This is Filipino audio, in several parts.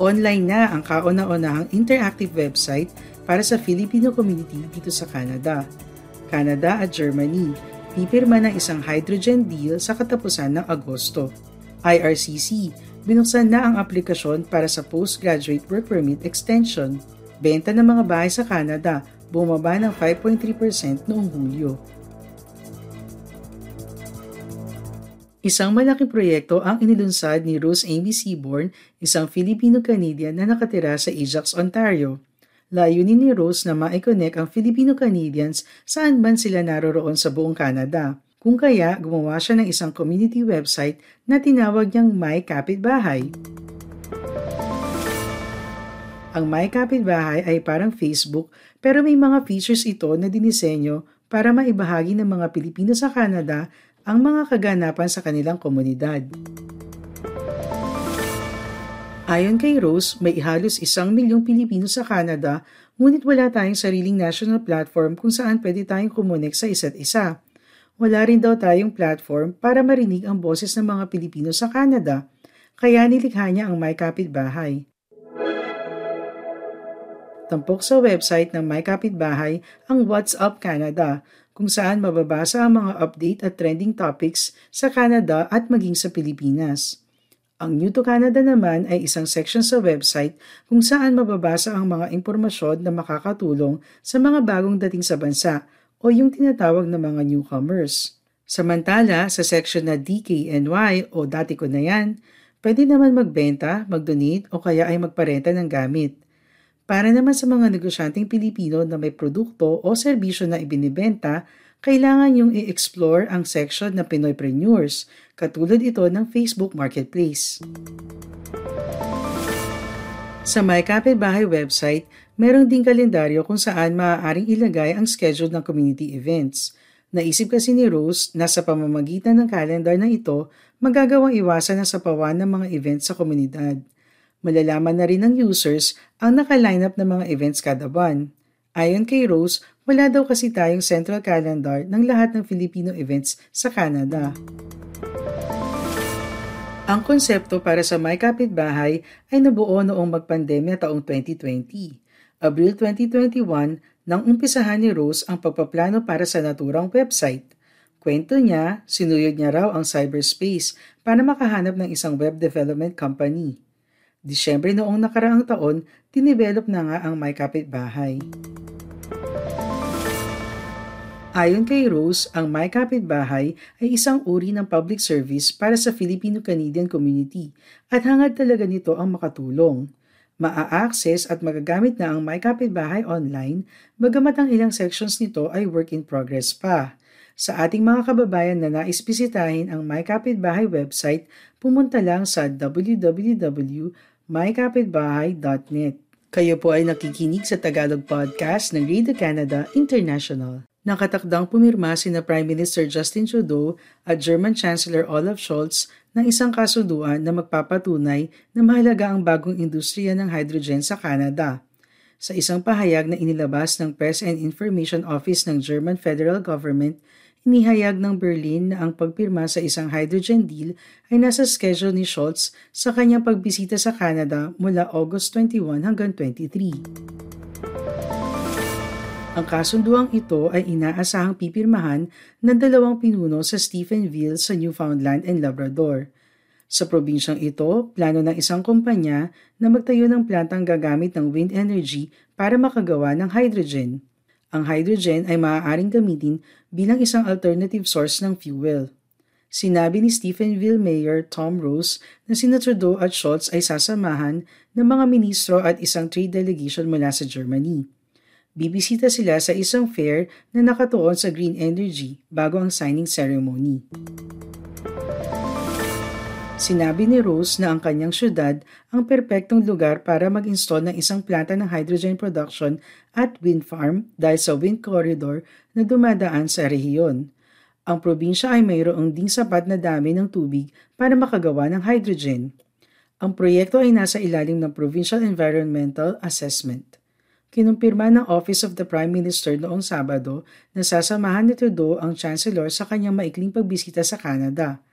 Online na ang kauna-unahang interactive website para sa Filipino community dito sa Canada. Canada at Germany, pipirma ng isang hydrogen deal sa katapusan ng Agosto. IRCC, binuksan na ang aplikasyon para sa Postgraduate Work Permit Extension. Benta ng mga bahay sa Canada, bumaba ng 5.3% noong Hulyo. Isang malaking proyekto ang inilunsad ni Rose Amy Seaborn, isang Filipino-Canadian na nakatira sa Ajax, Ontario. Layunin ni Rose na ma-connect ang Filipino-Canadians saan man sila naroroon sa buong Canada. Kung kaya, gumawa siya ng isang community website na tinawag niyang My Kapitbahay. Ang My Kapitbahay ay parang Facebook pero may mga features ito na dinisenyo para maibahagi ng mga Pilipino sa Canada ang mga kaganapan sa kanilang komunidad. Ayon kay Rose, may halos isang milyong Pilipino sa Canada, ngunit wala tayong sariling national platform kung saan pwede tayong kumunik sa isa't isa. Wala rin daw tayong platform para marinig ang boses ng mga Pilipino sa Canada, kaya nilikha niya ang My Kapitbahay. Tampok sa website ng My Kapitbahay ang What's Up Canada kung saan mababasa ang mga update at trending topics sa Canada at maging sa Pilipinas. Ang New to Canada naman ay isang section sa website kung saan mababasa ang mga impormasyon na makakatulong sa mga bagong dating sa bansa o yung tinatawag na mga newcomers. Samantala, sa section na DKNY o dati ko na yan, pwede naman magbenta, magdonate o kaya ay magparenta ng gamit – para naman sa mga negosyanteng Pilipino na may produkto o serbisyo na ibinibenta, kailangan yung i-explore ang section na Pinoypreneurs, katulad ito ng Facebook Marketplace. Sa My Kapitbahay website, meron ding kalendaryo kung saan maaaring ilagay ang schedule ng community events. Naisip kasi ni Rose na sa pamamagitan ng calendar na ito, magagawang iwasan ang sapawan ng mga events sa komunidad. Malalaman na rin ng users ang naka-line up ng mga events kada buwan. Ayon kay Rose, wala daw kasi tayong central calendar ng lahat ng Filipino events sa Canada. Ang konsepto para sa My Kapitbahay ay nabuo noong magpandemya taong 2020. Abril 2021, nang umpisahan ni Rose ang pagpaplano para sa naturang website. Kwento niya, sinuyod niya raw ang cyberspace para makahanap ng isang web development company. Disyembre noong nakaraang taon, tinevelop na nga ang My Kapitbahay. Ayon kay Rose, ang My Kapitbahay ay isang uri ng public service para sa Filipino-Canadian community at hangad talaga nito ang makatulong. Maa-access at magagamit na ang My Kapitbahay online, bagamat ang ilang sections nito ay work in progress pa. Sa ating mga kababayan na nais bisitahin ang My Kapitbahay website, pumunta lang sa www.mykapitbahay.net. Kayo po ay nakikinig sa Tagalog Podcast ng Radio Canada International. Nakatakdang pumirma si na Prime Minister Justin Trudeau at German Chancellor Olaf Scholz ng isang kasunduan na magpapatunay na mahalaga ang bagong industriya ng hydrogen sa Canada. Sa isang pahayag na inilabas ng Press and Information Office ng German Federal Government, Inihayag ng Berlin na ang pagpirma sa isang hydrogen deal ay nasa schedule ni Scholz sa kanyang pagbisita sa Canada mula August 21 hanggang 23. Ang kasunduang ito ay inaasahang pipirmahan ng dalawang pinuno sa Stephenville sa Newfoundland and Labrador. Sa probinsyang ito, plano ng isang kumpanya na magtayo ng plantang gagamit ng wind energy para makagawa ng hydrogen. Ang hydrogen ay maaaring gamitin bilang isang alternative source ng fuel. Sinabi ni Stephenville Mayor Tom Rose na sina Trudeau at Schultz ay sasamahan ng mga ministro at isang trade delegation mula sa Germany. Bibisita sila sa isang fair na nakatuon sa green energy bago ang signing ceremony. Sinabi ni Rose na ang kanyang syudad ang perpektong lugar para mag-install ng isang planta ng hydrogen production at wind farm dahil sa wind corridor na dumadaan sa rehiyon. Ang probinsya ay mayroong ding sapat na dami ng tubig para makagawa ng hydrogen. Ang proyekto ay nasa ilalim ng Provincial Environmental Assessment. Kinumpirma ng Office of the Prime Minister noong Sabado na sasamahan ni Trudeau ang Chancellor sa kanyang maikling pagbisita sa Canada –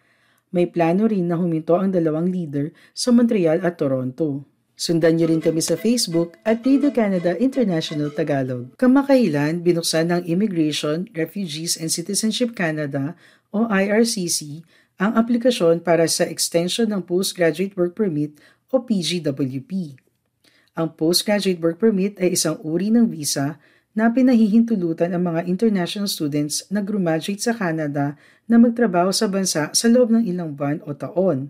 may plano rin na huminto ang dalawang leader sa Montreal at Toronto. Sundan niyo rin kami sa Facebook at Radio Canada International Tagalog. Kamakailan, binuksan ng Immigration, Refugees and Citizenship Canada o IRCC ang aplikasyon para sa extension ng Postgraduate Work Permit o PGWP. Ang Postgraduate Work Permit ay isang uri ng visa na pinahihintulutan ang mga international students na graduate sa Canada na magtrabaho sa bansa sa loob ng ilang buwan o taon.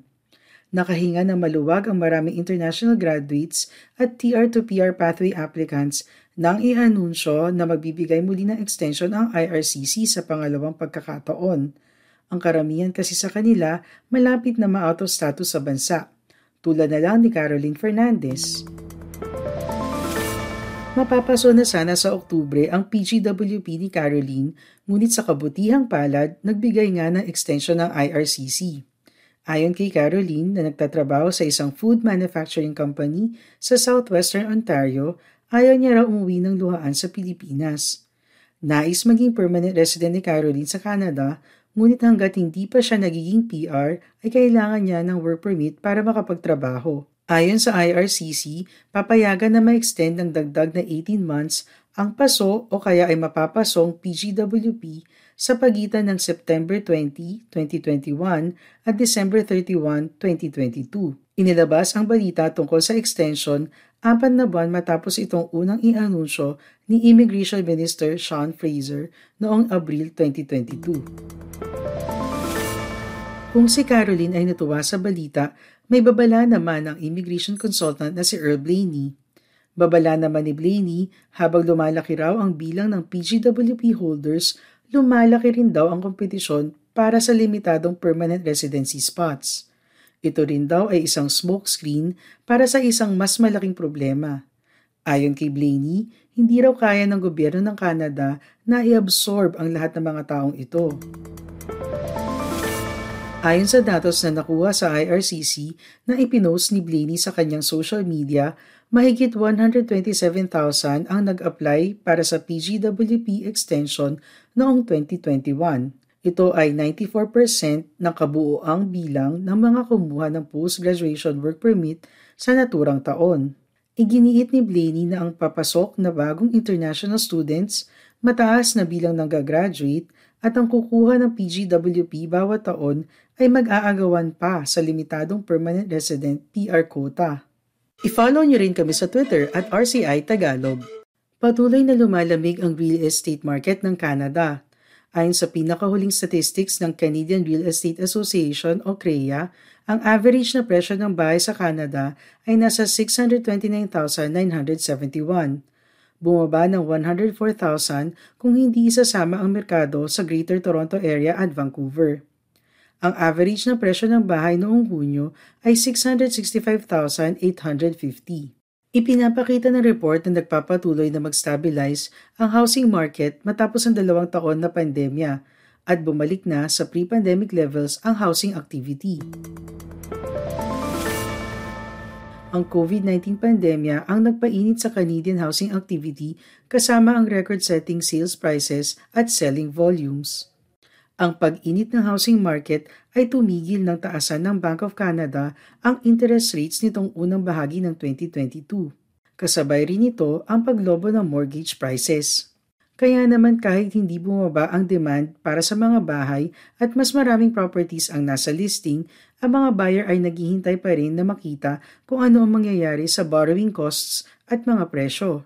Nakahinga na maluwag ang maraming international graduates at TR to PR pathway applicants nang i-anunsyo na magbibigay muli ng extension ang IRCC sa pangalawang pagkakataon. Ang karamihan kasi sa kanila malapit na ma-out of status sa bansa, tulad na lang ni Caroline Fernandez. Mapapaso na sana sa Oktubre ang PGWP ni Caroline, ngunit sa kabutihang palad, nagbigay nga ng extension ng IRCC. Ayon kay Caroline na nagtatrabaho sa isang food manufacturing company sa southwestern Ontario, ayaw niya raw umuwi ng luhaan sa Pilipinas. Nais maging permanent resident ni Caroline sa Canada, ngunit hanggat hindi pa siya nagiging PR ay kailangan niya ng work permit para makapagtrabaho. Ayon sa IRCC, papayagan na ma-extend ng dagdag na 18 months ang paso o kaya ay mapapasong PGWP sa pagitan ng September 20, 2021 at December 31, 2022. Inilabas ang balita tungkol sa extension apat na buwan matapos itong unang ianunsyo ni Immigration Minister Sean Fraser noong Abril 2022. Kung si Caroline ay natuwa sa balita, may babala naman ang immigration consultant na si Earl Blaney. Babala naman ni Blaney, habang lumalaki raw ang bilang ng PGWP holders, lumalaki rin daw ang kompetisyon para sa limitadong permanent residency spots. Ito rin daw ay isang smokescreen para sa isang mas malaking problema. Ayon kay Blaney, hindi raw kaya ng gobyerno ng Canada na i-absorb ang lahat ng mga taong ito. Ayon sa datos na nakuha sa IRCC na ipinost ni Blaney sa kanyang social media, mahigit 127,000 ang nag-apply para sa PGWP extension noong 2021. Ito ay 94% ng kabuoang bilang ng mga kumuha ng post-graduation work permit sa naturang taon. Iginiit ni Blaney na ang papasok na bagong international students, mataas na bilang ng gagraduate at ang kukuha ng PGWP bawat taon ay mag-aagawan pa sa limitadong permanent resident PR quota. I-follow niyo rin kami sa Twitter at RCI Tagalog. Patuloy na lumalamig ang real estate market ng Canada. Ayon sa pinakahuling statistics ng Canadian Real Estate Association o CREA, ang average na presyo ng bahay sa Canada ay nasa 629,971 bumaba ng 104,000 kung hindi isasama ang merkado sa Greater Toronto Area at Vancouver. Ang average na presyo ng bahay noong Hunyo ay 665,850. Ipinapakita ng report na nagpapatuloy na mag-stabilize ang housing market matapos ang dalawang taon na pandemya at bumalik na sa pre-pandemic levels ang housing activity ang COVID-19 pandemya ang nagpainit sa Canadian housing activity kasama ang record-setting sales prices at selling volumes. Ang pag-init ng housing market ay tumigil ng taasan ng Bank of Canada ang interest rates nitong unang bahagi ng 2022. Kasabay rin ito ang paglobo ng mortgage prices. Kaya naman kahit hindi bumaba ang demand para sa mga bahay at mas maraming properties ang nasa listing, ang mga buyer ay naghihintay pa rin na makita kung ano ang mangyayari sa borrowing costs at mga presyo.